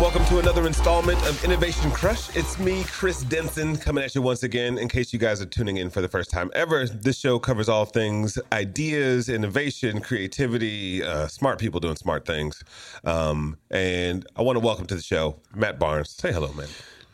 welcome to another installment of Innovation Crush. It's me, Chris Denson, coming at you once again. In case you guys are tuning in for the first time ever, this show covers all things ideas, innovation, creativity, uh, smart people doing smart things. Um, and I want to welcome to the show Matt Barnes. Say hello, man.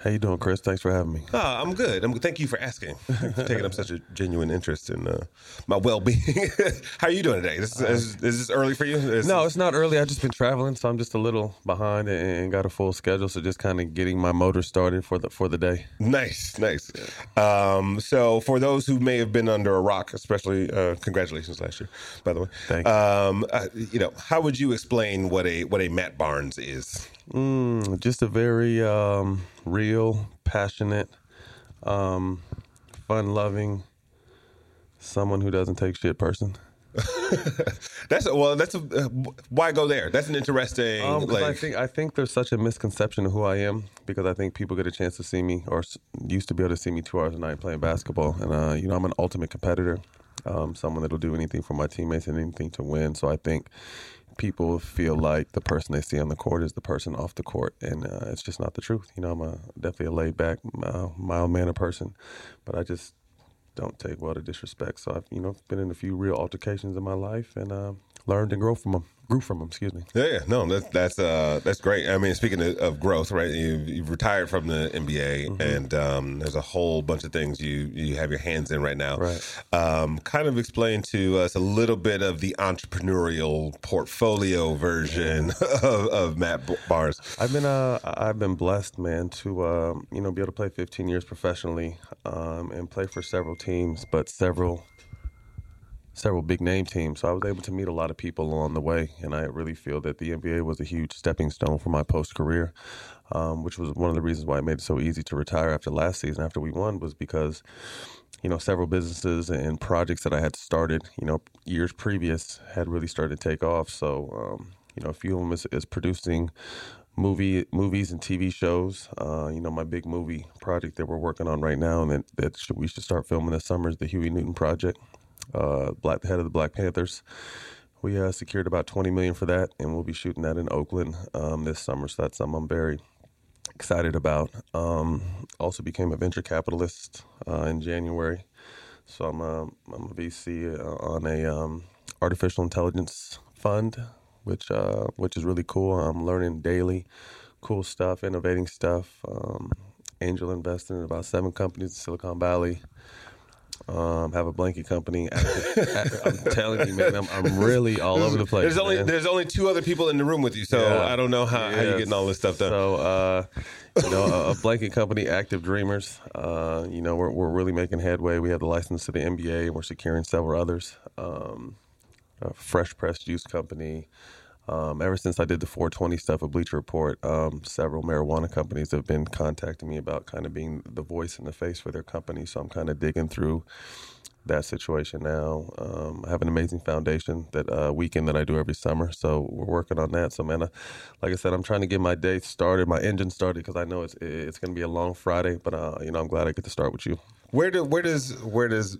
How you doing, Chris? Thanks for having me. Oh, I'm good. I'm, thank you for asking. For taking up such a genuine interest in uh, my well-being. How are you doing today? This, is, is this early for you? Is- No, it's not early. I've just been traveling, so I'm just a little behind and, and got a full schedule. So just kind of getting my motor started for the for the day. Nice, nice. Um, so, for those who may have been under a rock, especially, uh, congratulations last year, by the way. Thank you. Um, uh, you know, how would you explain what a what a Matt Barnes is? Mm, just a very um, real, passionate, um, fun-loving, someone who doesn't take shit person. That's a, well, that's a, uh, why go there? That's an interesting. Um, like, I think I think there's such a misconception of who I am because I think people get a chance to see me or s- used to be able to see me two hours a night playing basketball, and uh, you know I'm an ultimate competitor, um, someone that'll do anything for my teammates and anything to win. So I think people feel like the person they see on the court is the person off the court, and uh, it's just not the truth. You know I'm a definitely a laid back, uh, mild mannered person, but I just don't take well to disrespect. So I've you know been in a few real altercations in my life and uh, learned and grow from them. Grew from them. Excuse me. Yeah, yeah, no, that's that's uh that's great. I mean, speaking of, of growth, right? You you've retired from the NBA, Mm-hmm. and um, there's a whole bunch of things you you have your hands in right now. Right. Um, kind of explain to us a little bit of the entrepreneurial portfolio version of, of Matt B- Barnes. I've been uh I've been blessed, man, to um, you know be able to play 15 years professionally um, and play for several teams, but several several big name teams. So I was able to meet a lot of people along the way, and I really feel that the NBA was a huge stepping stone for my post career, um, which was one of the reasons why it made it so easy to retire after last season after we won was because you know several businesses and projects that I had started you know years previous had really started to take off. So um, you know a few of them is, is producing movie movies and TV shows. Uh, you know, my big movie project that we're working on right now, and that, that should, we should start filming this summer is the Huey Newton project. Uh, Black the head of the Black Panthers. We uh, secured about twenty million for that, and we'll be shooting that in Oakland um, this summer. So that's something I'm very excited about. Um, also became a venture capitalist uh, in January. So I'm a, I'm a VC uh, on a um, artificial intelligence fund, which uh, which is really cool. I'm learning daily, cool stuff, innovating stuff. Um, angel investing in about seven companies in Silicon Valley. Um, have a blanket company. I'm telling you, man, I'm, I'm really all over the place. There's only man. there's only two other people in the room with you, so Yeah. I don't know how, how you're getting all this stuff done. So, uh, you know, a, a blanket company, Active Dreamers. Uh, you know, we're we're really making headway. We have the license to the NBA, and we're securing several others. Um, a fresh pressed juice company. Um, ever since I did the 420 stuff at Bleacher Report, um, several marijuana companies have been contacting me about kind of being the voice and the face for their company. So I'm kind of digging through that situation now. Um, I have an amazing foundation that uh, weekend that I do every summer, so we're working on that. So, man, uh, like I said, I'm trying to get my day started, my engine started, because I know it's it's going to be a long Friday. But uh, you know, I'm glad I get to start with you. Where do where does where does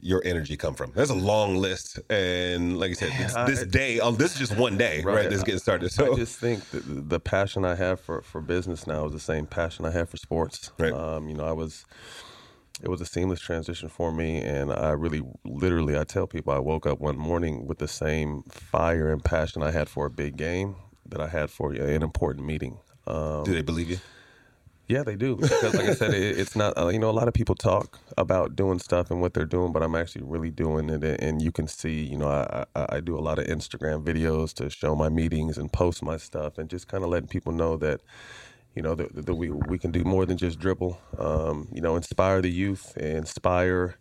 your energy come from? There's a long list, and like I said, this, this day, oh, this is just one day, right? Right. This is getting started. So I just think that the the passion I have for, for business now is the same passion I have for sports. Right. Um, you know, I was it was a seamless transition for me, and I really, literally, I tell people I woke up one morning with the same fire and passion I had for a big game that I had for an important meeting. Um, do they believe you? Yeah, they do. Because, like I said, it, it's not, uh, you know, a lot of people talk about doing stuff and what they're doing, but I'm actually really doing it. And you can see, you know, I, I, I do a lot of Instagram videos to show my meetings and post my stuff and just kind of letting people know that, you know, that, that we, we can do more than just dribble. Um, you know, inspire the youth, inspire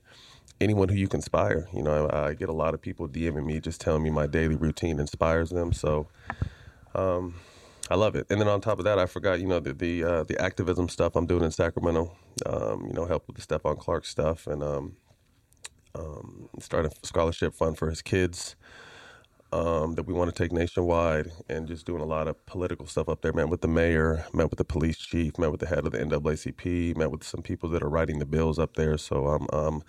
anyone who you can inspire. You know, I, I get a lot of people DMing me just telling me my daily routine inspires them. So, um, I love it. And then on top of that, I forgot, you know, the the, uh, the activism stuff I'm doing in Sacramento. Um, you know, help with the Stephon Clark stuff and um, um, start a scholarship fund for his kids um, that we want to take nationwide, and just doing a lot of political stuff up there. Met with the mayor, met with the police chief, met with the head of the NAACP, met with some people that are writing the bills up there. So um, um,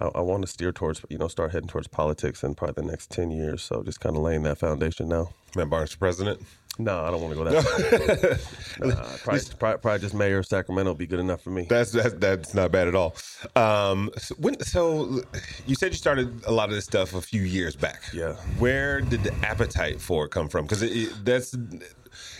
I, I want to steer towards, you know, start heading towards politics in probably the next ten years. So just kind of laying that foundation now. Matt Barnes president. No, I don't want to go that far. nah, probably, probably, probably just mayor of Sacramento would be good enough for me. That's that's, that's not bad at all. Um, so, when, so you said you started a lot of this stuff a few years back. Yeah. Where did the appetite for it come from? Because that's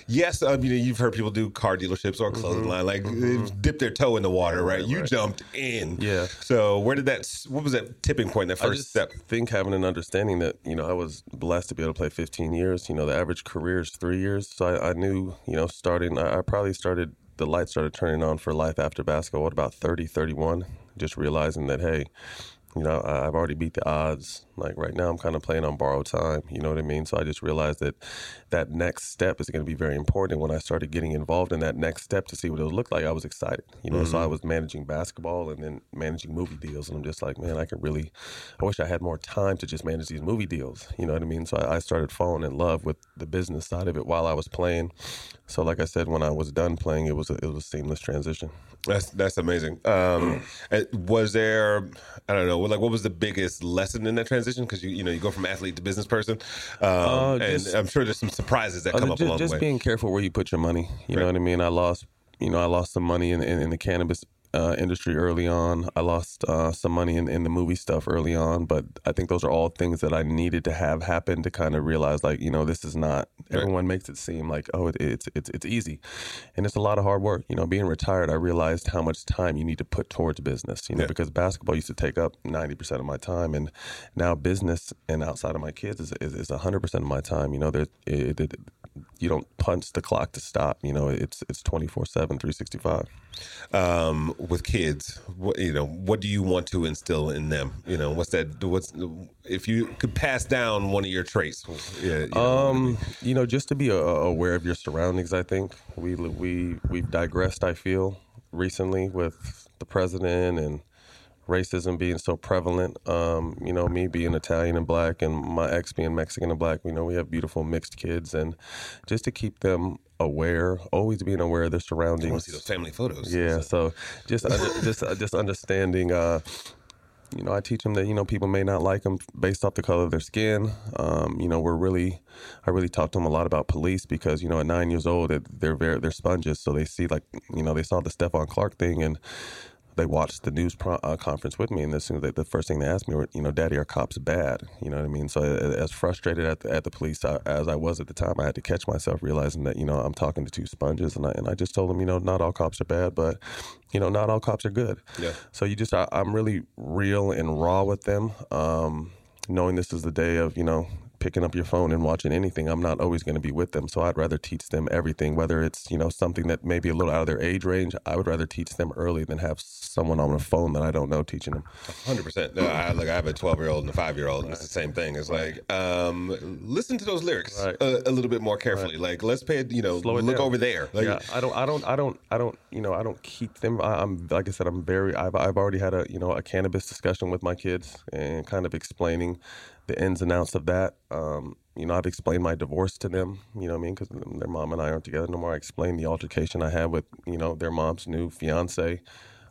yes, um, you know, you've heard people do car dealerships or clothing line, like Mhm. dip their toe in the water, right? Right, You right. jumped in. Yeah. So where did that? What was that tipping point? That I first just step? think having an understanding that you know I was blessed to be able to play 15 years. You know, the average career is three years, so I, I knew you know starting. I, I probably started the light started turning on for life after basketball at about 30, 31. Just realizing that hey, you know I, I've already beat the odds. Like right now, I'm kind of playing on borrowed time. You know what I mean? So I just realized that that next step is going to be very important. When I started getting involved in that next step to see what it would look like, I was excited. You know, so I was managing basketball and then managing movie deals, and I'm just like, man, I could really. I wish I had more time to just manage these movie deals. You know what I mean? So I, I started falling in love with the business side of it while I was playing. So, like I said, when I was done playing, it was a, it was a seamless transition. That's that's amazing. Um, was there? I don't know. Like, what was the biggest lesson in that transition? Because you you know you go from athlete to business person, um, Uh, and I'm sure there's some surprises that Uh, come up just, along just the way. being careful where you put your money. You Right. know what I mean? I lost, you know, I lost some money in, in, in the cannabis uh, industry early on. I lost uh, some money in, in the movie stuff early on, but I think those are all things that I needed to have happen to kind of realize, like, you know, this is not. Right. Everyone makes it seem like, oh, it, it's it's it's easy, and it's a lot of hard work. You know, being retired, I realized how much time you need to put towards business. You know, Yeah. because basketball used to take up ninety percent of my time, and now business and outside of my kids is is hundred percent of my time. You know, there it, it, you don't punch the clock to stop. You know, it's it's 24/7, 365. um, with kids, what, you know, what do you want to instill in them? You know, what's that? What's if you could pass down one of your traits? Yeah, you know, Um, you know, just to be uh, aware of your surroundings. I think we we we've digressed. I feel recently with the president and racism being so prevalent. Um, you know, me being Italian and black, and my ex being Mexican and black. You know, we have beautiful mixed kids, and just to keep them aware, always being aware of their I want surroundings. to see those family photos. Yeah, so just under, just uh, just understanding. Uh, you know, I teach them that you know people may not like them based off the color of their skin. Um, you know, we're really, I really talk to them a lot about police because you know at nine years old they're very they're sponges, so they see like you know they saw the Stephon Clark thing and they watched the news pro- uh, conference with me, and as they, the first thing they asked me were, you know, Daddy, are cops bad? You know what I mean? So as frustrated at the, at the police uh, as I was at the time, I had to catch myself realizing that you know I'm talking to two sponges, and I and I just told them, you know, not all cops are bad, but you know, not all cops are good. Yeah. So you just, I, I'm really real and raw with them, um, knowing this is the day of, you know, picking up your phone and watching anything. I'm not always going to be with them, so I'd rather teach them everything, whether it's you know something that may be a little out of their age range. I would rather teach them early than have someone on a phone that I don't know teaching them. Hundred percent. I like I have a twelve year old and a five year old, and it's the same thing. It's like um, listen to those lyrics Right. a, a little bit more carefully. Like let's pay. You know, look down. over there. Like, yeah, I don't, I don't, I don't, I don't, you know, I don't keep them. I, I'm like I said, I'm very. I've, I've already had a, you know, a cannabis discussion with my kids and kind of explaining the ins and outs of that. Um, you know, I've explained my divorce to them. You know what I mean? Because their mom and I aren't together no more. I explained the altercation I had with, you know, their mom's new fiance.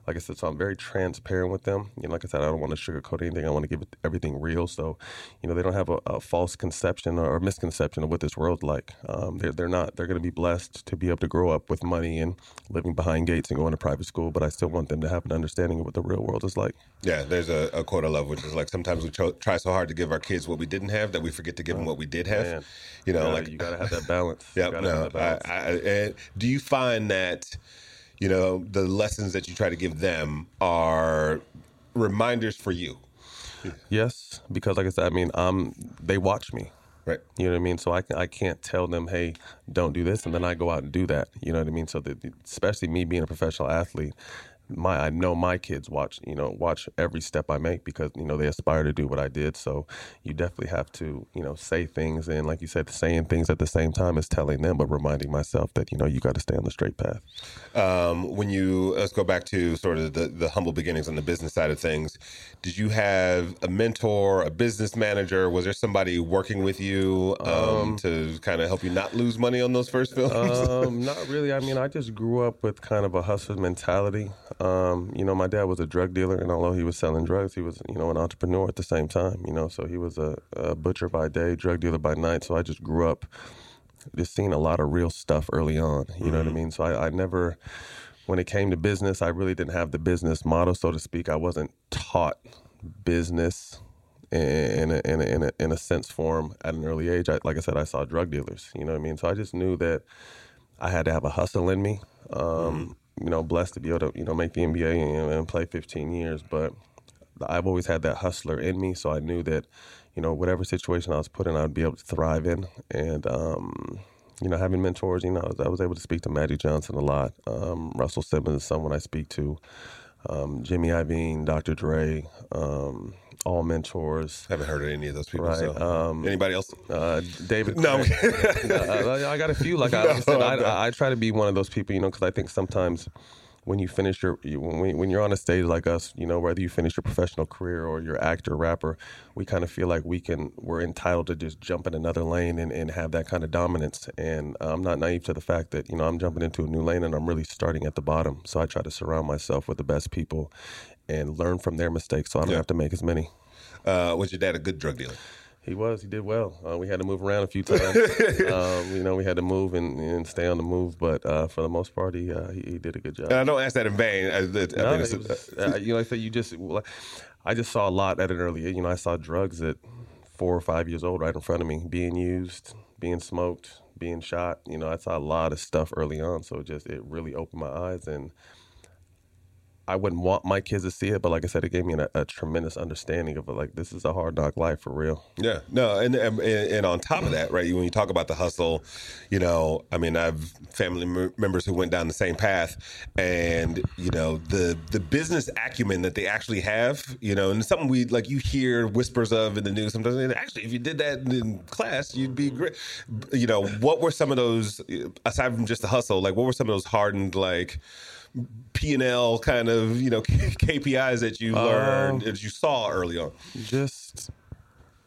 Like I said, so I'm very transparent with them. You know, like I said, I don't want to sugarcoat anything. I want to give it everything real, so you know they don't have a, a false conception or misconception of what this world's like. Um, they're they're not. They're going to be blessed to be able to grow up with money and living behind gates and going to private school. But I still want them to have an understanding of what the real world is like. Yeah, there's a, a quote I love, which is like sometimes we tro- try so hard to give our kids what we didn't have that we forget to give them what we did have. Man, you know, like you got to have that balance. Yeah, no. I. I, do you find that you know the lessons that you try to give them are reminders for you? Yes, because like I said, I mean, um, they watch me. Right. You know what I mean? So I, can, I can't tell them, hey, don't do this, and then I go out and do that. You know what I mean? So that, especially me being a professional athlete, my I know my kids watch you know watch every step I make because you know they aspire to do what I did. So you definitely have to you know say things and like you said, saying things at the same time as telling them, but reminding myself that you know you got to stay on the straight path. Um, when you let's go back to sort of the, the humble beginnings on the business side of things, did you have a mentor, a business manager? Was there somebody working with you um, to kind of help you not lose money on those first films? um, not really. I mean, I just grew up with kind of a hustler mentality. Um, you know, my dad was a drug dealer, and although he was selling drugs, he was, you know, an entrepreneur at the same time. You know, so he was a, a butcher by day, drug dealer by night. So I just grew up just seeing a lot of real stuff early on. You mm-hmm. know what I mean? So I, I never, when it came to business, I really didn't have the business model, so to speak. I wasn't taught business in a, in a, in a, in a sense form at an early age. I, like I said, I saw drug dealers. You know what I mean? So I just knew that I had to have a hustle in me. Um, mm-hmm. You know, blessed to be able to you know make the NBA and, and play 15 years, but I've always had that hustler in me. So I knew that you know whatever situation I was put in, I'd be able to thrive in. And um, you know, having mentors, you know, I was able to speak to Magic Johnson a lot. Um, Russell Simmons is someone I speak to. Um, Jimmy Iovine, Dr. Dre, um, all mentors. Haven't heard of any of those people. Right. So. Um, Anybody else? Uh, David. No, uh, I got a few. Like, no, I, said, I, I, try to be one of those people, you know, because I think sometimes when you finish your when when you're on a stage like us, you know, whether you finish your professional career or your actor, rapper, we kind of feel like we can we're entitled to just jump in another lane and, and have that kind of dominance. And I'm not naive to the fact that you know I'm jumping into a new lane and I'm really starting at the bottom. So I try to surround myself with the best people and learn from their mistakes, so I don't yeah. have to make as many. Uh, was your dad a good drug dealer? He was. He did well. Uh, we had to move around a few times. um, you know, we had to move and, and stay on the move, but uh, for the most part, he, uh, he, he did a good job. And I don't ask that in vain. I, I no, was, uh, you know, I said you just. I just saw a lot at an early. You know, I saw drugs at four or five years old right in front of me being used, being smoked, being shot. You know, I saw a lot of stuff early on, so it just it really opened my eyes and I wouldn't want my kids to see it, but like I said, it gave me a, a tremendous understanding of. Like this is a hard knock life for real. Yeah, no, and, and, and on top of that, right? When you talk about the hustle, you know, I mean, I have family members who went down the same path, and you know, the the business acumen that they actually have, you know, and something we like you hear whispers of in the news sometimes. And actually, if you did that in class, you'd be great. You know, what were some of those aside from just the hustle? Like, what were some of those hardened like? P and L kind of you know KPIs that you learned um, that you saw early on? Just,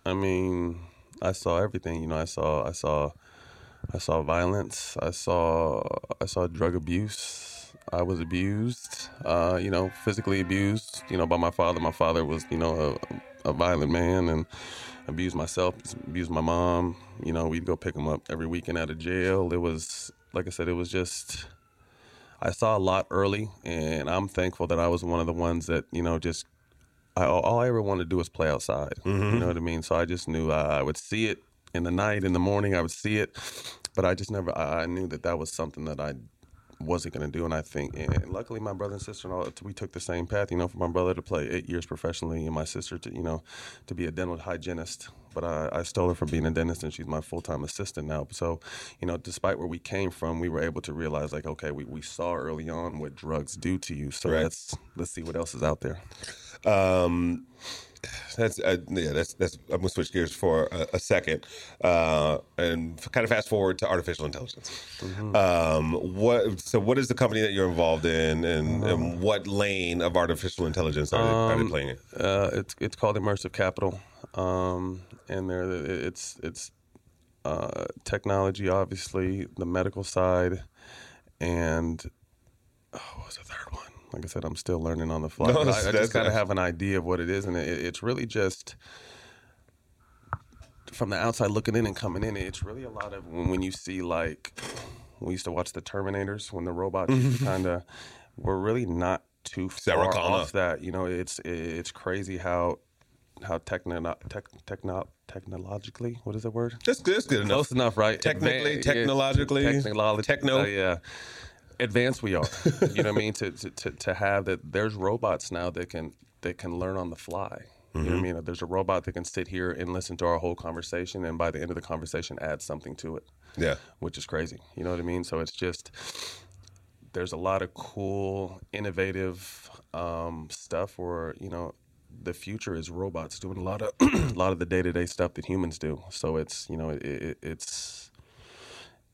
I mean, I saw everything. You know, I saw, I saw, I saw violence. I saw, I saw drug abuse. I was abused. Uh, you know, physically abused. You know, by my father. My father was, you know, a, a violent man and abused myself, abused my mom. You know, we'd go pick him up every weekend out of jail. It was, like I said, it was just I saw a lot early, and I'm thankful that I was one of the ones that you know just I, all I ever wanted to do was play outside. Mm-hmm. You know what I mean? So I just knew I, I would see it in the night, in the morning. I would see it, but I just never. I, I knew that that was something that I wasn't going to do. And I think, and luckily, my brother and sister and all, we took the same path. You know, for my brother to play eight years professionally, and my sister to you know to be a dental hygienist. But I, I stole her from being a dentist, and she's my full time assistant now. So, you know, despite where we came from, we were able to realize like, okay, we, we saw early on what drugs do to you. So right. let's let's see what else is out there. Um, that's uh, yeah. That's that's. I'm gonna switch gears for a, a second, uh, and kind of fast forward to artificial intelligence. Mm-hmm. Um, what? So, what is the company that you're involved in, and, and what lane of artificial intelligence are, um, they, are they, um, playing in? Uh, it's it's called Immersive Capital, um, and there it's it's uh, technology, obviously, the medical side, and oh, what was the third one? Like I said, I'm still learning on the fly. No, I, I, just kind of have an idea of what it is, and it, it's really just from the outside looking in and coming in. It's really a lot of when, when you see like we used to watch the Terminators when the robots kind of were really not too far off that. You know, it's it's crazy how how techno, tech, techno, technologically, what is the word? That's good. That's good enough. Close enough, right? Technically, Advan- technologically, yeah, technology, techno. Uh, yeah advanced we are. you know what I mean? To, to, to have that there's robots now that can that can learn on the fly. Mm-hmm. You know what I mm-hmm. mean? There's a robot that can sit here and listen to our whole conversation, and by the end of the conversation, add something to it. Yeah, which is crazy. You know what I mean? So it's just there's a lot of cool, innovative um, stuff where you know the future is robots doing a lot of a lot of the day to day stuff that humans do. So it's you know it, it, it's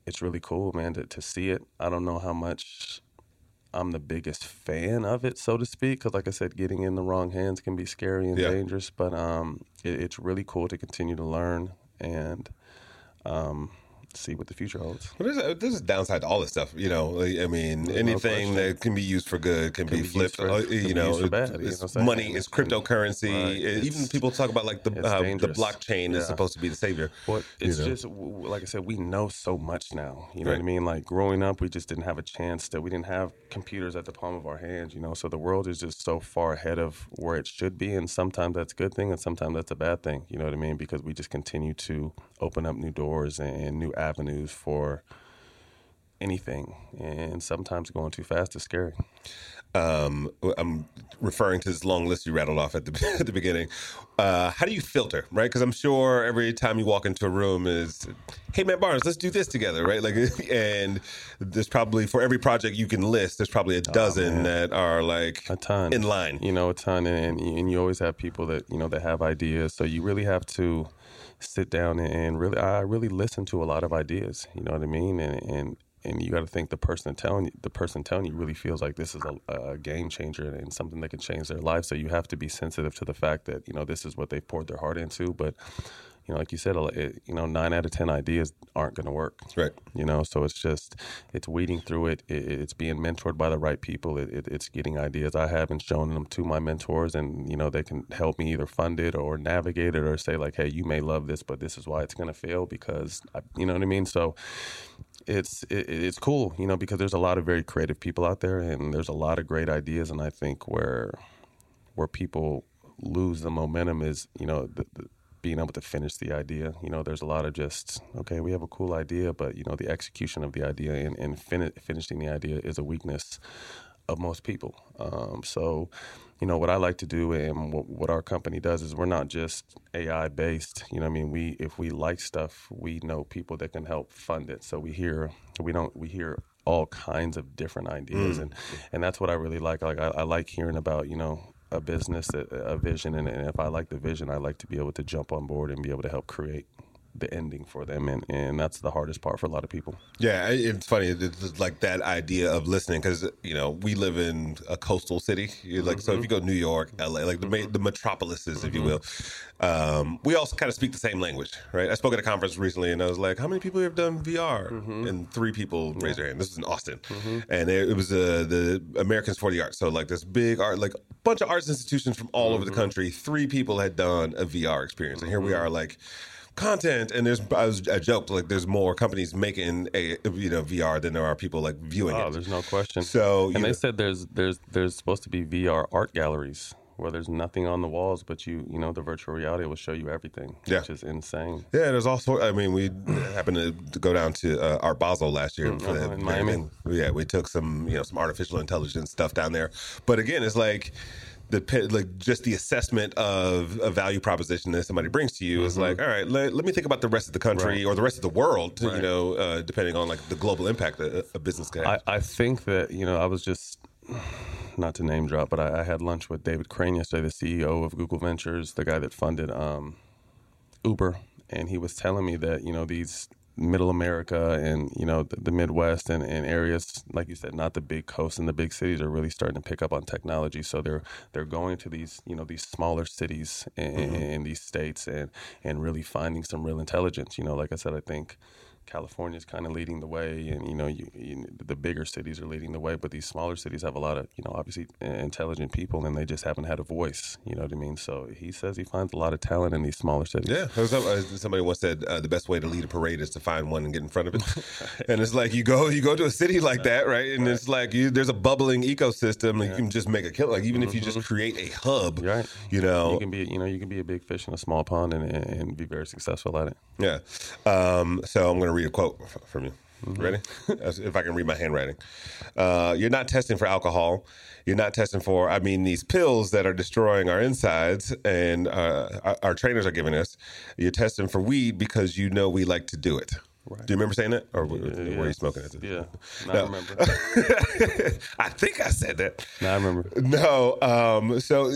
it's really cool, man, to, to see it. I don't know how much I'm the biggest fan of it, so to speak, because like I said, getting in the wrong hands can be scary and yeah. dangerous. But um, it, it's really cool to continue to learn and um, see what the future holds. Well, there's, a, there's a downside to all this stuff. You know, I mean, no anything question. that can be used for good can, be, be flipped. for- uh, can you know, bad, you know it's what I'm saying? money, is cryptocurrency. Right. Even people talk about like the uh, the blockchain is supposed to be the savior. Well, it's know? just like I said, we know so much now. You know what I mean? Like growing up, we just didn't have a chance that we didn't have computers at the palm of our hands. You know, so the world is just so far ahead of where it should be, and sometimes that's a good thing, and sometimes that's a bad thing. You know what I mean? Because we just continue to open up new doors and new avenues for anything, and sometimes going too fast is scary. um, I'm referring to this long list you rattled off at the at the beginning. Uh, how do you filter, right? Because I'm sure every time you walk into a room is, hey, Matt Barnes, let's do this together, right? Like, and there's probably for every project you can list, there's probably a dozen that are like A ton in line. you know a ton and, and you always have people that you know that have ideas so you really have to sit down and really i really listen to a lot of ideas you know what i mean and and and you got to think the person telling you, the person telling you really feels like this is a, a game changer and something that can change their life. So you have to be sensitive to the fact that you know this is what they've poured their heart into. But you know, like you said, it, you know, nine out of ten ideas aren't going to work. Right. You know, so it's just it's weeding through it. it it's being mentored by the right people. It, it, it's getting ideas I have and showing them to my mentors, and you know they can help me either fund it or navigate it or say like, hey, you may love this, but this is why it's going to fail because I, you know what I mean. So it's it, it's cool, you know, because there's a lot of very creative people out there, and there's a lot of great ideas, and I think where where people lose the momentum is, you know, the, the, being able to finish the idea. You know, there's a lot of just okay, we have a cool idea, but you know, the execution of the idea and, and fin- finishing the idea is a weakness of most people. Um, so, you know, what I like to do and what, what our company does is we're not just AI based. You know, what I mean, we if we like stuff, we know people that can help fund it. So we hear we don't we hear all kinds of different ideas, and and that's what I really like. Like I, I like hearing about you know a business, a, a vision, and, and if I like the vision, I like to be able to jump on board and be able to help create the ending for them, and and that's the hardest part for a lot of people. Yeah, it's funny. It's like that idea of listening because you know we live in a coastal city. You're Like so, if mm-hmm. you go to New York, LA, like the ma- mm-hmm. the metropolises, if you mm-hmm. will, um, we also kind of speak the same language, right? I spoke at a conference recently, and I was like, "How many people have done VR?" And three people raised their hand. This was in Austin, and it, it was uh, the Americans for the Arts. So like this big art, like a bunch of arts institutions from all over the country. Three people had done a VR experience, and here we are, like content and there's I was I joked like there's more companies making a you know VR than there are people like viewing Oh, it. there's no question. So and they know, said there's there's there's supposed to be VR art galleries where there's nothing on the walls, but you you know the virtual reality will show you everything, Yeah. which is insane. yeah, there's also I mean we happened to, go down to uh, Art Basel last year for oh, that in Miami? Yeah, we took some you know some artificial intelligence stuff down there, but again it's like. The like just the assessment of a value proposition that somebody brings to you is like, all right, let, let me think about the rest of the country Mm-hmm. Right. or the rest of the world, you know, uh, depending on like the global impact a, a business can have. I, I think that you know I was just not to name drop, but I, I had lunch with David Krane yesterday, the CEO of Google Ventures, the guy that funded um, Uber, and he was telling me that you know these middle America and you know the, the Midwest and, and areas like you said, not the big coasts and the big cities are really starting to pick up on technology. So they're they're going to these you know these smaller cities in, mm-hmm. in these states and and really finding some real intelligence. You know, like I said, I think. California is kind of leading the way, and you know, you, you, the bigger cities are leading the way, but these smaller cities have a lot of, you know, obviously uh, intelligent people, and they just haven't had a voice. You know what I mean? So he says he finds a lot of talent in these smaller cities. Yeah, there was some- uh, somebody once said uh, the best way to lead a parade is to find one and get in front of it. and it's like you go, you go to a city like that, right? And it's like you, there's a bubbling ecosystem. and You can just make a kill. Like even if you just create a hub, Right. you know, You can be, you know, you can be a big fish in a small pond and, and, be very successful at it. Yeah. Um, so I'm going to read a quote from you. Ready? If I can read my handwriting. Uh, you're not testing for alcohol. You're not testing for, I mean, these pills that are destroying our insides and uh, our, our trainers are giving us. You're testing for weed because you know we like to do it. Do you remember saying that? Or were, were you smoking it? Yeah, no, No. I remember. I think I said that. no, I remember. No, um, so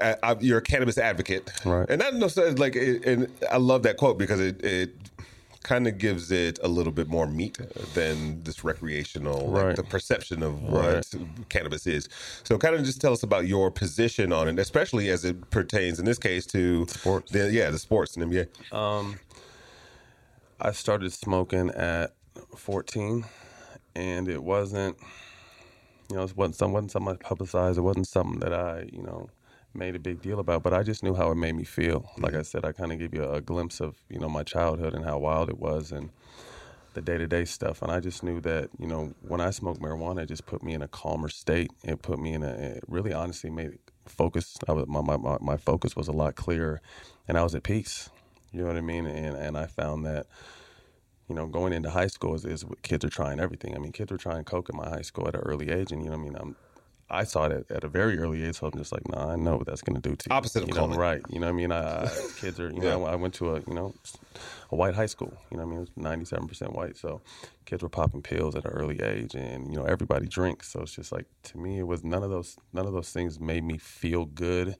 I, I, you're a cannabis advocate, Right. And necessarily like, it, and I love that quote because it, it kind of gives it a little bit more meat than this recreational, like Right. the perception of what Right. cannabis is. So, kind of just tell us about your position on it, especially as it pertains in this case to Sports. The, yeah, the sports and NBA. Um, I started smoking at 14, and it wasn't, you know, it wasn't, some, wasn't something I publicized. It wasn't something that I, you know, made a big deal about, but I just knew how it made me feel. Like mm-hmm. I said, I kind of gave you a, glimpse of, you know, my childhood and how wild it was and the day to day stuff. And I just knew that, you know, when I smoked marijuana, it just put me in a calmer state. It put me in a, it really honestly made focus. I was, my, my, my focus was a lot clearer and I was at peace. You know what I mean? And, and I found that, you know, going into high school is, is kids are trying everything. I mean, kids were trying coke in my high school at an early age, and you know, what I mean, I'm I saw it at, a very early age, so I'm just like, nah, I know what that's going to do to you. Opposite of you know, right? You know, what I mean, I, I kids are, you yeah. know, I went to a, you know, a white high school. You know, I mean, it was 97 percent white, so kids were popping pills at an early age, and you know, everybody drinks. So it's just like to me, it was none of those, none of those things made me feel good.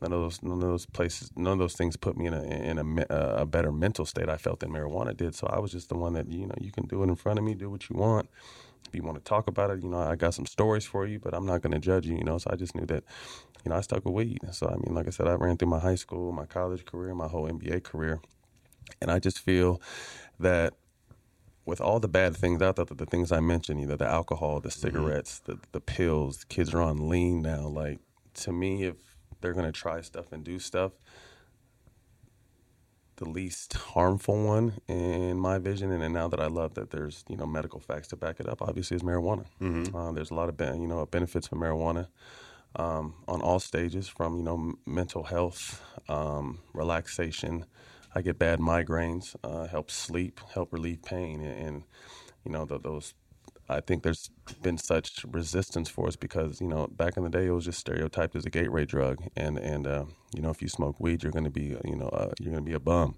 None of those, none of those places, none of those things put me in a in a, a better mental state. I felt than marijuana did. So I was just the one that you know, you can do it in front of me, do what you want if you want to talk about it, you know, I got some stories for you, but I'm not going to judge you, you know. So I just knew that, you know, I stuck with weed. So, I mean, like I said, I ran through my high school, my college career, my whole NBA career. And I just feel that with all the bad things out there, the, the things I mentioned, you know, the alcohol, the mm-hmm. cigarettes, mm-hmm. the, the pills, kids are on lean now. Like, to me, if they're going to try stuff and do stuff, the least harmful one in my vision. And, now that I love that there's you know medical facts to back it up, obviously is marijuana. Mm-hmm. Uh, there's a lot of you know benefits from marijuana um, on all stages, from you know mental health, um, relaxation. I get bad migraines, uh, help sleep, help relieve pain, and, and you know the, those I think there's been such resistance for us because you know back in the day it was just stereotyped as a gateway drug, and and uh, you know if you smoke weed you're going to be you know uh, you're going to be a bum,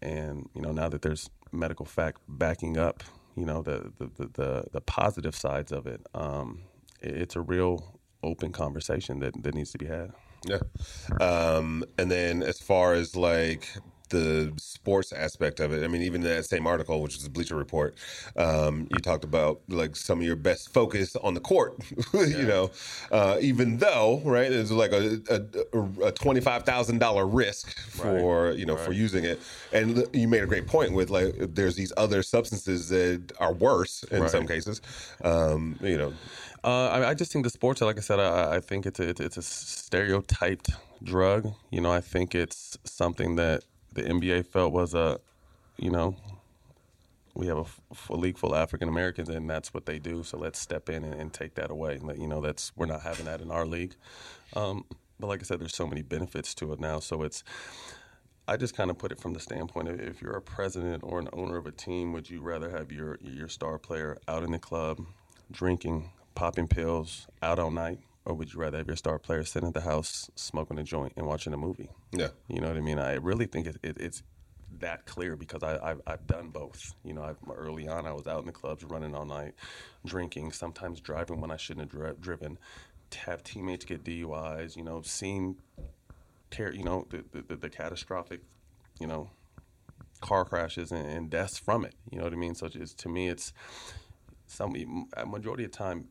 and you know now that there's medical fact backing up you know the the the, the, the positive sides of it, um, it's a real open conversation that that needs to be had. Yeah, um, and then as far as like the sports aspect of it. I mean, even that same article, which is a Bleacher Report, um, you talked about like some of your best focus on the court. you yeah. know, uh, even though right, it's like a, a, a twenty five thousand dollar risk for right. you know right. for using it. And you made a great point with like there's these other substances that are worse in right. some cases. Um, you know. Uh, I, I, just think the sports, like I said, I, I think it's a, it's a stereotyped drug. You know, I think it's something that the NBA felt was a, you know, we have a, league full of African Americans, and that's what they do. So let's step in and, and take that away. Let you know, that's we're not having that in our league. Um, but like I said, there's so many benefits to it now. So it's, I just kind of put it from the standpoint of if you're a president or an owner of a team, would you rather have your your star player out in the club, drinking, popping pills, out all night, or would you rather have your star player sitting at the house smoking a joint and watching a movie? Yeah, you know what I mean. I really think it, it, it's that clear because I, have I've done both. You know, I've, early on I was out in the clubs running all night, drinking, sometimes driving when I shouldn't have dri- driven, to have teammates get DUIs. You know, seen, ter- you know, the, the, the catastrophic, you know, car crashes and, and, deaths from it. You know what I mean? So just to me, it's some majority of time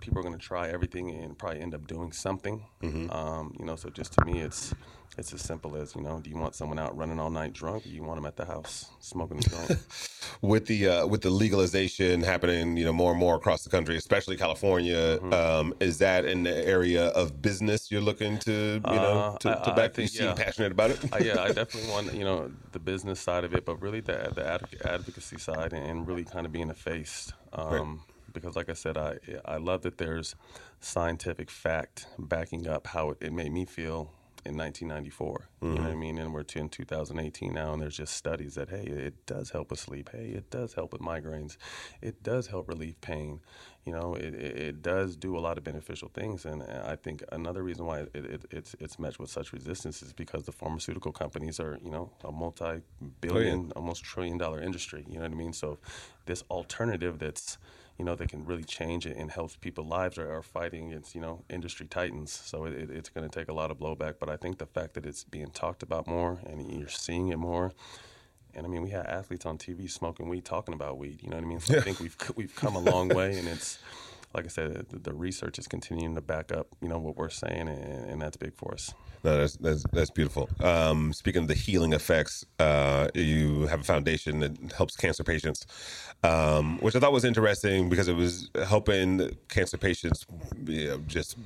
people are going to try everything and probably end up doing something. Mm-hmm. Um, you know, so just to me, it's it's as simple as you know, do you want someone out running all night drunk, or you want them at the house smoking a joint? with the uh, with the legalization happening, you know, more and more across the country, especially California, mm-hmm. um, is that an area of business you're looking to you know uh, to, to back? I think, you seem yeah. passionate about it. uh, yeah, I definitely want you know the business side of it, but really the the advocacy side and really kind of being a face. Um, right because, like I said, I I love that there's scientific fact backing up how it, it made me feel in 1994. Mm-hmm. You know what I mm-hmm. mean? And we're in 2018 now, and there's just studies that hey, it does help with sleep. Hey, it does help with migraines. It does help relieve pain. You know, it, it does do a lot of beneficial things. And I think another reason why it, it, it's it's met with such resistance is because the pharmaceutical companies are you know a multi-billion, oh, yeah. almost trillion-dollar industry. You know what I mean? So this alternative that's you know, that can really change it and help people's lives are, are fighting against, you know, industry titans. So it, it's going to take a lot of blowback. But I think the fact that it's being talked about more and you're seeing it more, and I mean, we had athletes on TV smoking weed, talking about weed. You know what I mean? So I think we've we've come a long way, and it's like I said, the, the, research is continuing to back up, you know, what we're saying, and, and that's big for us. No, that's that's, that's beautiful. Um, speaking of the healing effects, uh, you have a foundation that helps cancer patients, um, which I thought was interesting because it was helping cancer patients you know, just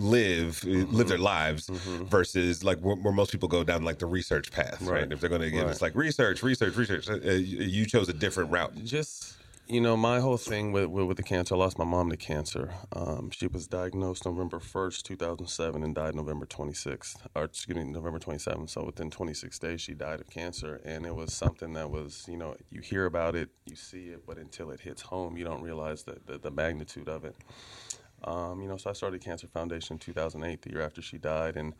live mm-hmm. live their lives mm-hmm. versus like where, where, most people go down like the research path right, right? if they're going to get right. it's like research research research uh, you chose a different route just you know, my whole thing with, with, with the cancer, I lost my mom to cancer. Um, she was diagnosed November 1st, 2007, and died November 26th, or excuse me, November 27th. So within 26 days, she died of cancer. And it was something that was, you know, you hear about it, you see it, but until it hits home, you don't realize the, the, the magnitude of it. Um, you know, so I started Cancer Foundation in 2008, the year after she died, and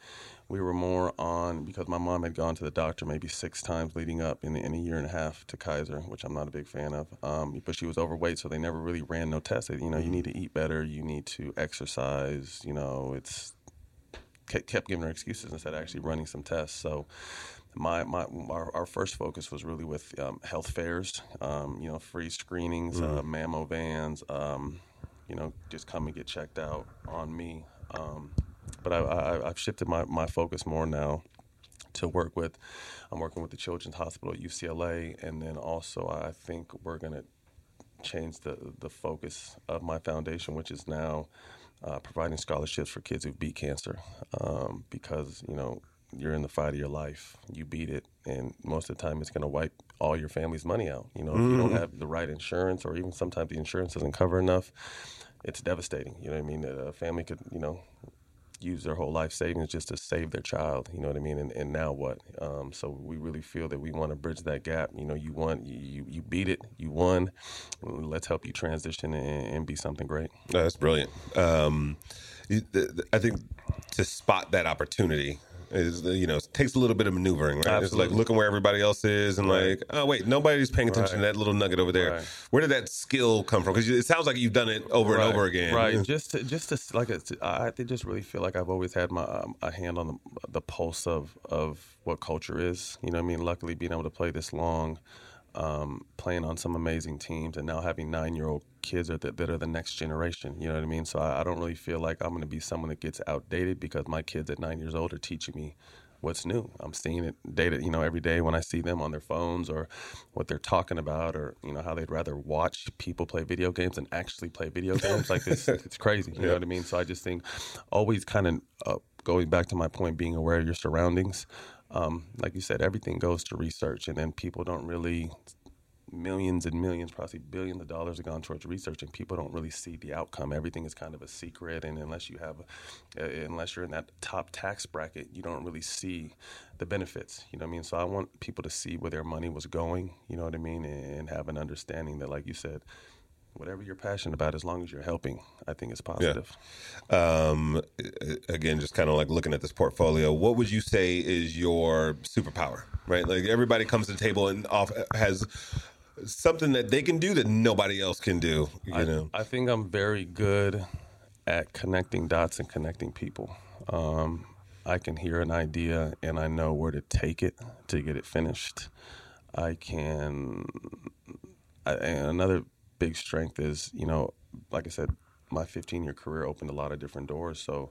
we were more on because my mom had gone to the doctor maybe six times leading up in, in a year and a half to Kaiser, which I'm not a big fan of. Um, but she was overweight, so they never really ran no tests. You know, you need to eat better, you need to exercise. You know, it's kept giving her excuses instead of actually running some tests. So my, my our, our, first focus was really with um, health fairs, um, you know, free screenings, mm-hmm. uh, mammo vans, um, you know, just come and get checked out on me. Um, but I, have shifted my, my focus more now to work with. I'm working with the Children's Hospital at UCLA, and then also I think we're going to change the the focus of my foundation, which is now uh, providing scholarships for kids who beat cancer, um, because you know you're in the fight of your life. You beat it, and most of the time, it's going to wipe all your family's money out. You know, if you don't mm-hmm. have the right insurance, or even sometimes the insurance doesn't cover enough, it's devastating. You know what I mean? A family could, you know, use their whole life savings just to save their child. You know what I mean? And, and now what? Um, so we really feel that we want to bridge that gap. You know, you won, you you beat it, you won. Let's help you transition and, and be something great. that's brilliant. Um, I think to spot that opportunity is you know it takes a little bit of maneuvering, right? Absolutely. It's like looking where everybody else is and right. like, oh wait, nobody's paying attention right. to that little nugget over there. Right. Where did that skill come from? Because it sounds like you've done it over and over again. Right. just to, just to like I just really feel like I've always had my um, a hand on the the pulse of of what culture is. You know, I mean, luckily being able to play this long um, playing on some amazing teams, and now having nine year old kids that, that are the next generation. You know what I mean? So I, I don't really feel like I'm going to be someone that gets outdated because my kids at nine years old are teaching me what's new. I'm seeing it data, you know, every day when I see them on their phones or what they're talking about or, you know, how they'd rather watch people play video games than actually play video games. like this, it's crazy. You yeah. know what I mean? So I just think always kind of uh, going back to my point, being aware of your surroundings um, like you said, everything goes to research, and then people don't really millions and millions, probably billions of dollars have gone towards research, and people don't really see the outcome. Everything is kind of a secret, and unless you have, uh, unless you're in that top tax bracket, you don't really see the benefits. You know what I mean? So I want people to see where their money was going. You know what I mean, and have an understanding that, like you said, whatever you're passionate about, as long as you're helping, I think it's positive. Yeah. Um, again, just kind of like looking at this portfolio, what would you say is your superpower? Right, like everybody comes to the table and off has something that they can do that nobody else can do. You I, know, I think I'm very good at connecting dots and connecting people. Um, I can hear an idea and I know where to take it to get it finished. I can. I, another big strength is, you know, like I said, my 15 year career opened a lot of different doors. So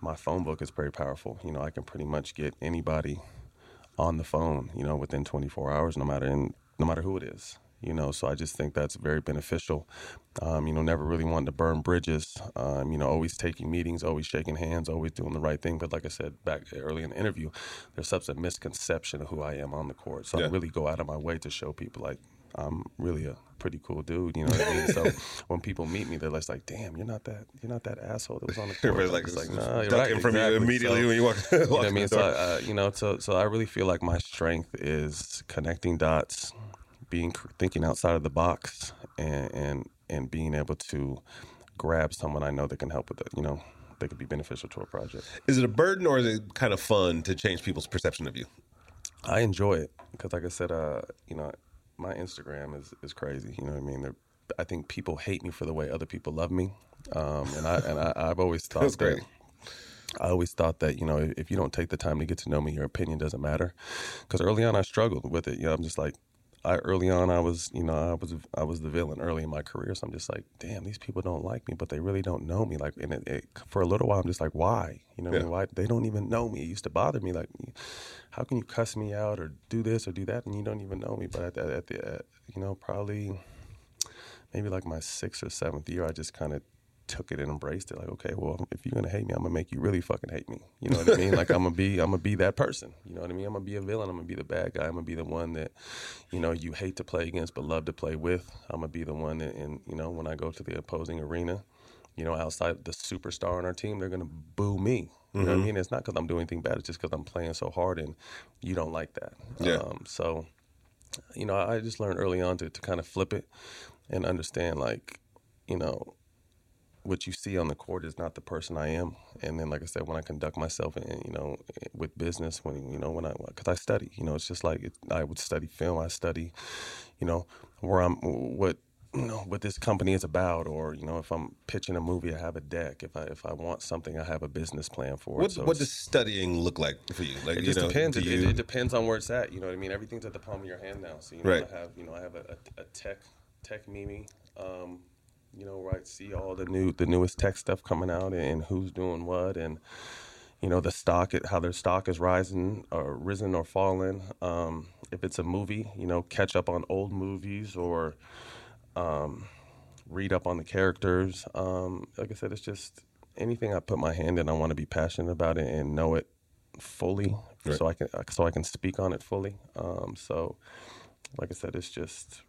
my phone book is pretty powerful. You know, I can pretty much get anybody on the phone, you know, within 24 hours, no matter in, no matter who it is. You know, so I just think that's very beneficial. Um, you know, never really wanting to burn bridges. Um, you know, always taking meetings, always shaking hands, always doing the right thing. But like I said back early in the interview, there's such a misconception of who I am on the court. So yeah. I really go out of my way to show people like I'm really a pretty cool dude. You know what I mean? So when people meet me, they're just like, "Damn, you're not that you're not that asshole that was on the court." Everybody's like, like nah, you're right, from exactly. you immediately so, when you walk. walk you know what I mean? So uh, you know, so so I really feel like my strength is connecting dots, being thinking outside of the box, and and and being able to grab someone I know that can help with it. You know, that could be beneficial to a project. Is it a burden or is it kind of fun to change people's perception of you? I enjoy it because, like I said, uh, you know, my Instagram is is crazy. You know what I mean? They're, I think people hate me for the way other people love me, um, and I and I, I've always thought That's great. I always thought that you know if you don't take the time to get to know me, your opinion doesn't matter. Because early on, I struggled with it. You know, I'm just like I early on I was you know I was I was the villain early in my career, so I'm just like, damn, these people don't like me, but they really don't know me. Like, and it, it, for a little while, I'm just like, why? You know, yeah. I mean? why they don't even know me? It used to bother me, like, how can you cuss me out or do this or do that, and you don't even know me? But at the, at the at, you know probably maybe like my sixth or seventh year, I just kind of took it and embraced it. Like, okay, well, if you're gonna hate me, I'm gonna make you really fucking hate me. You know what I mean? Like, I'm gonna be, I'm gonna be that person. You know what I mean? I'm gonna be a villain. I'm gonna be the bad guy. I'm gonna be the one that, you know, you hate to play against but love to play with. I'm gonna be the one that, and you know, when I go to the opposing arena, you know, outside the superstar on our team, they're gonna boo me. You know what I mm-hmm. mean? It's not because I'm doing anything bad. It's just because I'm playing so hard, and you don't like that. Yeah. Um, so, you know, I just learned early on to to kind of flip it and understand, like, you know, what you see on the court is not the person I am. And then, like I said, when I conduct myself, in, you know, with business, when you know, when I because I study, you know, it's just like it, I would study film. I study, you know, where I'm, what you know, what this company is about, or you know, if I'm pitching a movie, I have a deck. If I if I want something, I have a business plan for it. What, so what does studying look like for you? Like, it just know, depends. It, you... it, depends on where it's at. You know what I mean? Everything's at the palm of your hand now. So you know, right. I have you know, I have a, a, a tech tech Mimi. Um, you know, right? See all the new the newest tech stuff coming out and who's doing what and you know the stock how their stock is rising or risen or fallen. Um, if it's a movie, you know, catch up on old movies or um, read up on the characters. Um, like I said, it's just anything I put my hand in. I want to be passionate about it and know it fully, right. so I can so I can speak on it fully. Um, so, like I said, it's just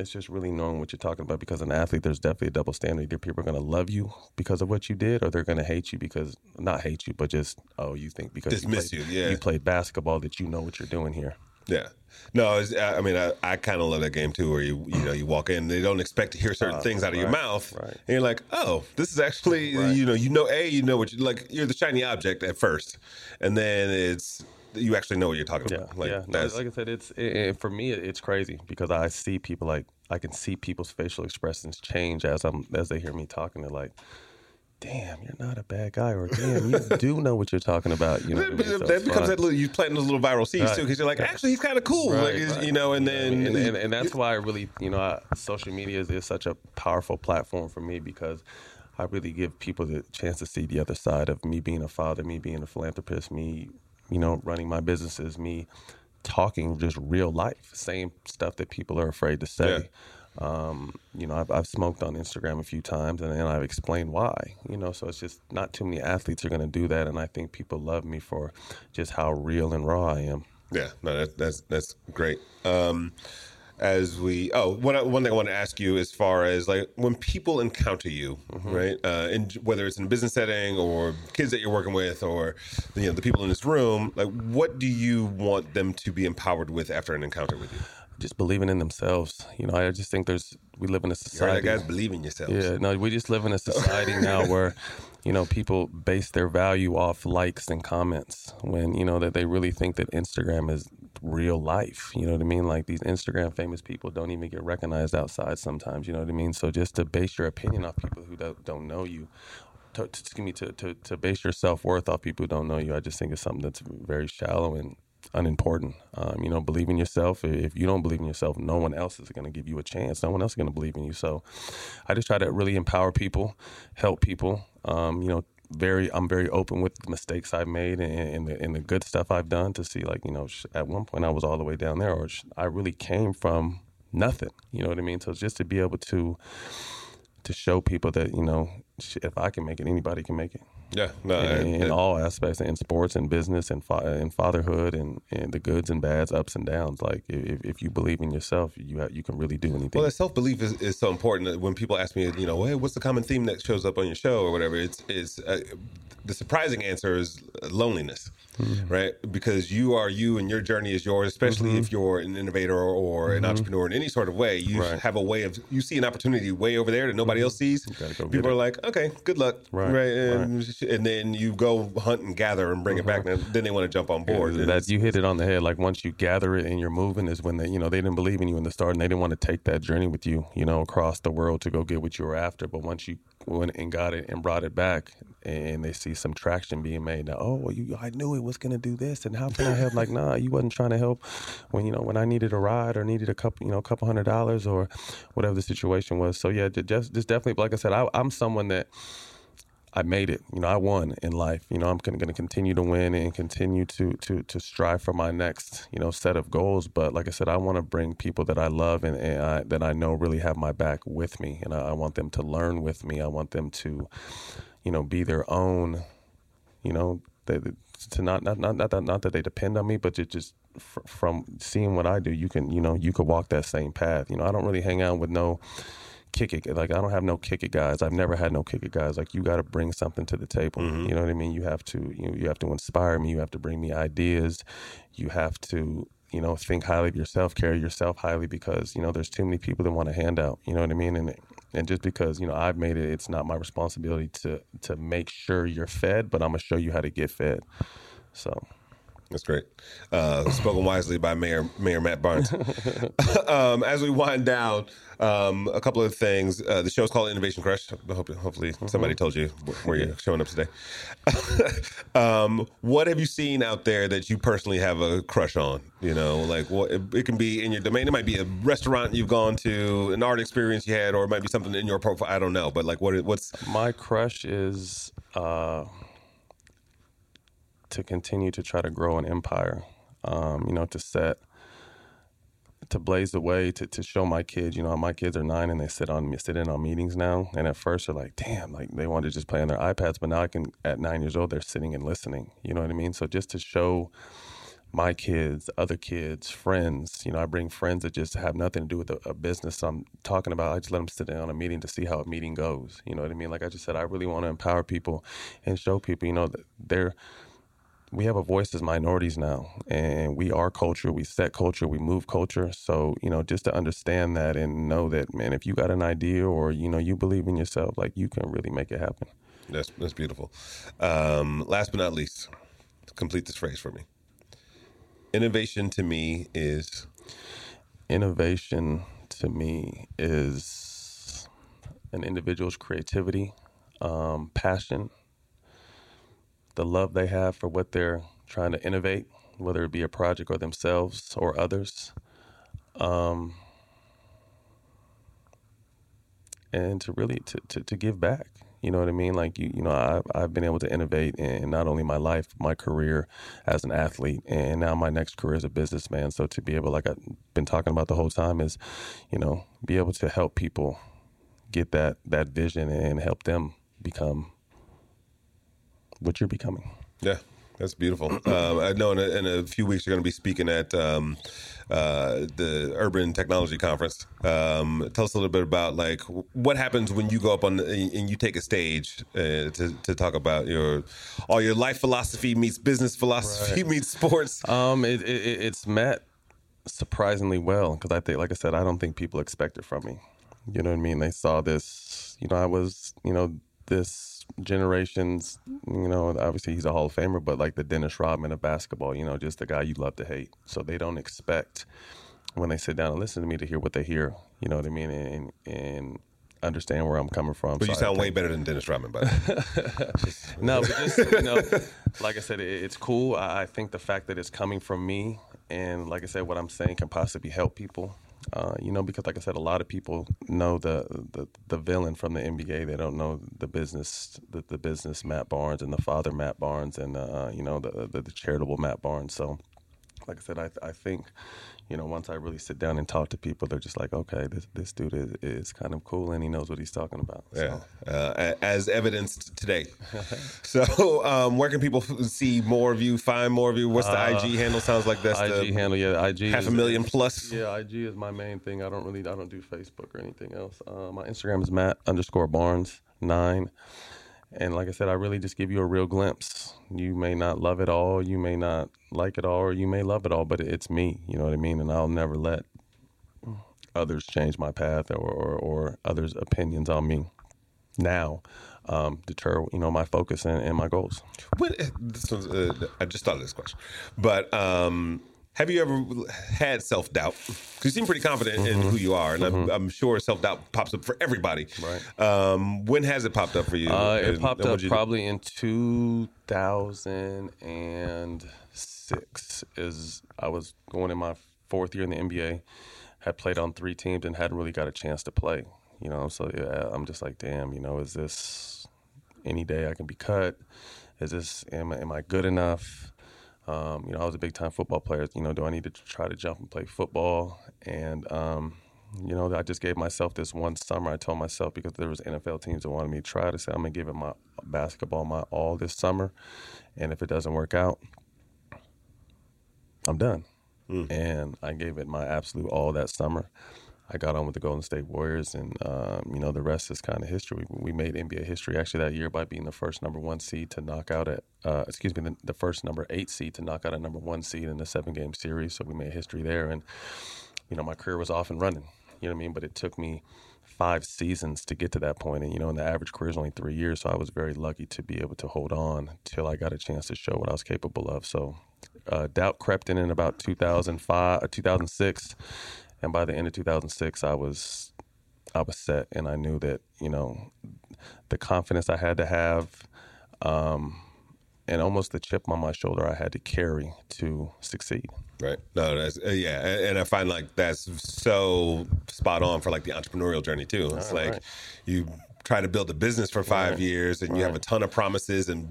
it's just really knowing what you're talking about because an athlete there's definitely a double standard either people are going to love you because of what you did or they're going to hate you because not hate you but just oh you think because dismiss you, played, you yeah you played basketball that you know what you're doing here yeah no i mean i, I kind of love that game too where you you know you walk in they don't expect to hear certain uh, things out of right, your mouth right. and you're like oh this is actually right. you know you know a you know what you like you're the shiny object at first and then it's you actually know what you're talking yeah, about. Like, yeah, no, like I said, it's it, for me, it's crazy because I see people like I can see people's facial expressions change as I'm as they hear me talking. They're like, "Damn, you're not a bad guy," or "Damn, you do know what you're talking about." You know, I mean? so that becomes fun. that little you planting those little viral seeds right. too because you're like, actually, he's kind of cool, right, like, right. you know. And then and, and, and, that's why I really, you know, I, social media is, is such a powerful platform for me because. I really give people the chance to see the other side of me being a father, me being a philanthropist, me you know, running my businesses, me talking just real life, same stuff that people are afraid to say. Yeah. Um, you know, I've, I've, smoked on Instagram a few times, and, and, I've explained why. You know, so it's just not too many athletes are going to do that, and I think people love me for just how real and raw I am. Yeah, no, that, that's that's great. Um, as we oh one one thing I want to ask you as far as like when people encounter you mm-hmm. right uh and whether it's in a business setting or kids that you're working with or you know the people in this room like what do you want them to be empowered with after an encounter with you? Just believing in themselves. You know I just think there's we live in a society you guys? Believe in yourselves. Yeah no we just live in a society now where you know, people base their value off likes and comments when, you know, that they really think that Instagram is real life. You know what I mean? Like these Instagram famous people don't even get recognized outside sometimes. You know what I mean? So just to base your opinion off people who don't, don't know you, to, to, excuse me, to, to, to base your self worth off people who don't know you, I just think it's something that's very shallow and unimportant. Um, you know, believe in yourself. If you don't believe in yourself, no one else is going to give you a chance. No one else is going to believe in you. So I just try to really empower people, help people. Um, you know, very I'm very open with the mistakes I've made and, and, the, and the good stuff I've done to see like you know at one point I was all the way down there or I really came from nothing. You know what I mean? So just to be able to to show people that you know if I can make it, anybody can make it. Yeah, no, in, in all aspects, in sports and business and fa- and fatherhood and, and the goods and bads, ups and downs. Like if, if you believe in yourself, you have, you can really do anything. Well, that self belief is, is so important. When people ask me, you know, hey, what's the common theme that shows up on your show or whatever, it's is uh, the surprising answer is loneliness mm-hmm. right? Because you are you and your journey is yours, especially mm-hmm. if you're an innovator or, or mm-hmm. an entrepreneur in any sort of way. You right. have a way of, you see an opportunity way over there that nobody else sees. Go People are like, okay, good luck. Right. right? And, right. and, then you go hunt and gather and bring it back. And then they want to jump on board. Yeah, that you hit it on the head. Like once you gather it and you're moving is when they, you know, they didn't believe in you in the start and they didn't want to take that journey with you, you know, across the world to go get what you were after. But once you went and got it and brought it back, and they see some traction being made. Now, oh, well, you, I knew it was going to do this, and how can I help? like, nah, you wasn't trying to help when you know when I needed a ride or needed a couple, you know, a couple hundred dollars or whatever the situation was. So yeah, just just definitely, like I said, I, I'm someone that I made it. You know, I won in life. You know, I'm going to continue to win and continue to to to strive for my next you know set of goals. But like I said, I want to bring people that I love and, and I, that I know really have my back with me, and I, I, want them to learn with me. I want them to, you know, be their own. You know, they, to not not not not that, not that they depend on me, but to just fr- from seeing what I do, you can you know you could walk that same path. You know, I don't really hang out with no kick it. Like I don't have no kick it guys. I've never had no kick it guys. Like you got to bring something to the table. Mm-hmm. You know what I mean? You have to you you have to inspire me. You have to bring me ideas. You have to you know think highly of yourself, carry yourself highly because you know there's too many people that want a handout. You know what I mean? And and just because you know I've made it, it's not my responsibility to to make sure you're fed, but I'm gonna show you how to get fed. So. That's great. Uh, spoken wisely by Mayor Mayor Matt Barnes. um, as we wind down, um, a couple of things. Uh, the is called Innovation Crush. Hope, hopefully, mm-hmm. somebody told you where you're showing up today. um, what have you seen out there that you personally have a crush on? You know, like what it, it, can be in your domain. It might be a restaurant you've gone to, an art experience you had, or it might be something in your profile. I don't know, but like, what? What's my crush is. Uh to continue to try to grow an empire. Um, you know, to set to blaze the way to, to show my kids, you know, my kids are nine and they sit on me sit in on meetings now. And at first they're like, damn, like they want to just play on their iPads, but now I can at nine years old they're sitting and listening. You know what I mean? So just to show my kids, other kids, friends, you know, I bring friends that just have nothing to do with a, a business I'm talking about. I just let them sit down on a meeting to see how a meeting goes. You know what I mean? Like I just said, I really want to empower people and show people, you know, that they're we have a voice as minorities now and we are culture we set culture we move culture. So you know just to understand that and know that man if you got an idea or you know you believe in yourself like you can really make it happen. That's that's beautiful. Um, last but not least complete this phrase for me. Innovation to me is innovation to me is an individual's creativity um, passion the love they have for what they're trying to innovate, whether it be a project or themselves or others. Um, and to really to, to, to, give back. You know what I mean? Like you, you know, I've I've been able to innovate in not only my life, my career as an athlete, and now my next career as a businessman. So to be able, like I've been talking about the whole time, is, you know, be able to help people get that that vision and help them become what you're becoming. Yeah, that's beautiful. Um, I know in a, in a, few weeks you're going to be speaking at um, uh, the Urban Technology Conference. Um, tell us a little bit about like what happens when you go up on the, and you take a stage uh, to, to talk about your all your life philosophy meets business philosophy right. meets sports. Um, it, it, it's met surprisingly well because I think, like I said, I don't think people expect it from me. You know what I mean? They saw this. You know, I was you know this generations, you know, obviously he's a Hall of Famer, but like the Dennis Rodman of basketball, you know, just the guy you love to hate. So they don't expect when they sit down and listen to me to hear what they hear, you know what I mean? And, and understand where I'm coming from. But so you sound way better than Dennis Rodman, but no, but just you know, like I said, it, it's cool. I, I think the fact that it's coming from me, and like I said, what I'm saying can possibly help people. Uh, you know, because like I said, a lot of people know the, the the villain from the NBA. They don't know the business, the, the business Matt Barnes and the father Matt Barnes, and uh, you know the, the, the charitable Matt Barnes. So, like I said, I I think you know, once I really sit down and talk to people, they're just like, okay, this this dude is, is kind of cool and he knows what he's talking about. So. Yeah, uh, as evidenced today. so, um, where can people see more of you, find more of you? What's the uh, IG handle? Sounds like that's IG the handle. Yeah, IG half is, a million plus. Yeah, IG is my main thing. I don't really, I don't do Facebook or anything else. Uh, my Instagram is Matt underscore Barnes nine. And like I said, I really just give you a real glimpse. You may not love it all, you may not like it all, or you may love it all, but it's me. You know what I mean? And I'll never let others change my path or, or, or others' opinions on me now um, deter you know my focus and, and my goals. What, this was, uh, I just thought of this question, but um, Have you ever had self doubt? Because you seem pretty confident mm-hmm. in who you are, and mm-hmm. I'm, I'm, sure self doubt pops up for everybody. Right. Um, when has it popped up for you? Uh, it and, popped up probably in 2006. Is I was going in my fourth year in the NBA, had played on three teams and hadn't really got a chance to play. You know, so yeah, I'm just like, damn. You know, is this any day I can be cut? Is this am, am I good enough? Um, you know, I was a big time football player. You know, do I need to try to jump and play football? And um, you know, I just gave myself this one summer. I told myself because there was NFL teams that wanted me to try to say I'm gonna give it my basketball my all this summer, and if it doesn't work out, I'm done. Mm. And I gave it my absolute all that summer. I got on with the Golden State Warriors, and um, you know the rest is kind of history. We, we, made NBA history actually that year by being the first number one seed to knock out at, uh, excuse me, the, the, first number eight seed to knock out a number one seed in the seven game series. So we made history there, and you know my career was off and running. You know what I mean? But it took me five seasons to get to that point, and you know, and the average career is only three years. So I was very lucky to be able to hold on till I got a chance to show what I was capable of. So uh, doubt crept in in about 2005, uh, 2006 and by the end of 2006 i was i was set and i knew that you know the confidence i had to have um, and almost the chip on my shoulder i had to carry to succeed. Right. No that's uh, yeah and i find like that's so spot on for like the entrepreneurial journey too. It's like right. you try to build a business for five right. years and right. you have a ton of promises and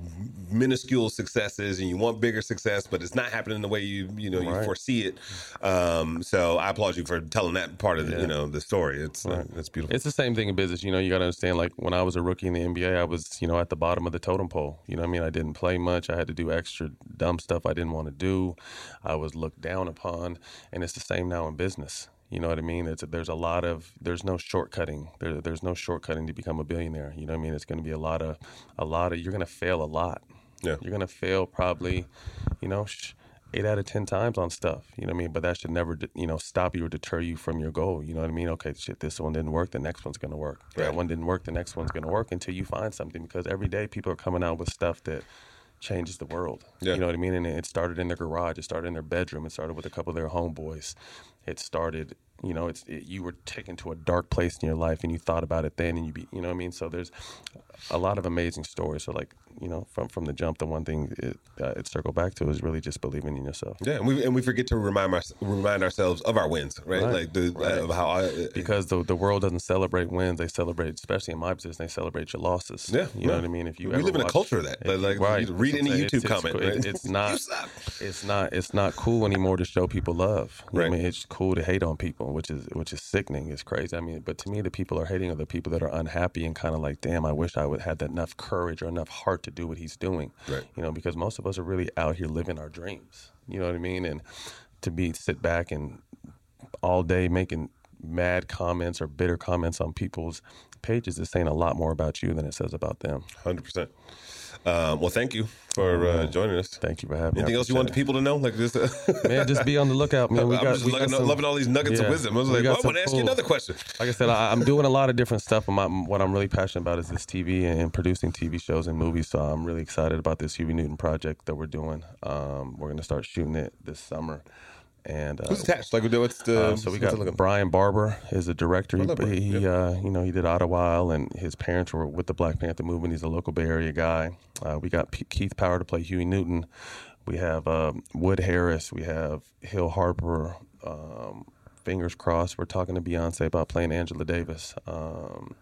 minuscule successes and you want bigger success but it's not happening the way you you know you foresee it. Um, so i applaud you for telling that part of the, yeah. you know the story. It's uh, it's beautiful. It's the same thing in business you know you got to understand like when i was a rookie in the nba i was you know at the bottom of the totem pole you know i mean? I didn't play much i had to do extra dumb stuff i didn't want to do i was looked down upon and it's the same now in business you know what I mean? It's there's a lot of there's no shortcutting. There, there's no shortcutting to become a billionaire. You know what I mean? It's going to be a lot of a lot of you're going to fail a lot. Yeah. You're going to fail probably, you know, eight out of ten times on stuff. You know what I mean? But that should never, you know, stop you or deter you from your goal. You know what I mean? Okay, shit, this one didn't work. The next one's going to work. Right. That one didn't work. The next one's going to work until you find something. Because every day people are coming out with stuff that changes the world. Yeah. You know what I mean? And it started in their garage. It started in their bedroom. It started with a couple of their homeboys. It started you know, it's it, you were taken to a dark place in your life and you thought about it then, and you be, you know what I mean. So there's a lot of amazing stories. So like you know, from from the jump, the one thing it, uh, it circled back to is really just believing in yourself. Yeah, and we and we forget to remind our, remind ourselves of our wins, right? right. Like the right. Uh, how I, uh, because the the world doesn't celebrate wins; they celebrate, especially in my business, they celebrate your losses. Yeah, you know what I mean. If you we live in a culture of that, like right. read any YouTube it's, comment. It's, right? it's not it's not it's not cool anymore to show people love. You right. I mean, it's cool to hate on people, which is which is sickening. It's crazy. I mean, but to me, the people are hating are the people that are unhappy and kind of like, damn, I wish I would have had enough courage or enough heart to do what he's doing. Right. You know, because most of us are really out here living our dreams. You know what I mean? And to be sit back and all day making mad comments or bitter comments on people's pages is saying a lot more about you than it says about them. Hundred percent. Um, well, thank you for uh, joining us. Thank you for having me. Anything else you want the people to know? Like this, man, just be on the lookout, man. We I'm got, just we got some, loving all these nuggets yeah, of wisdom. I was like, well, I want to ask you another question. Like I said, I, am doing a lot of different stuff. My, what I'm really passionate about is this TV and producing TV shows and movies. So I'm really excited about this Huey Newton project that we're doing. Um, we're going to start shooting it this summer. And uh, who's attached? Like, what's the? Uh, so we got Bryan Barber is a director. He, he yeah. uh, you know, he did Idlewild, and his parents were with the Black Panther movement. He's a local Bay Area guy. Uh, we got P- Keith Power to play Huey Newton. We have uh, Wood Harris. We have Hill Harper. Um, fingers crossed. We're talking to Beyonce about playing Angela Davis. Um,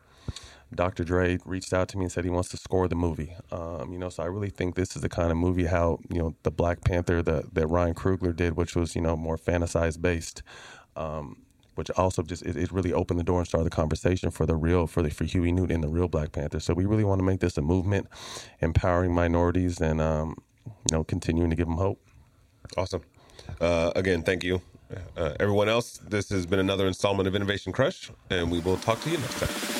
Dr. Dre reached out to me and said he wants to score the movie. Um, you know, so I really think this is the kind of movie how you know the Black Panther that that Ryan Coogler did, which was you know more fantasized based. Um, which also just it, it, really opened the door and started the conversation for the real for the for Huey Newton and the real Black Panther. So we really want to make this a movement, empowering minorities and um, you know continuing to give them hope. Awesome. Uh, again, thank you, uh, everyone else. This has been another installment of Innovation Crush, and we will talk to you next time.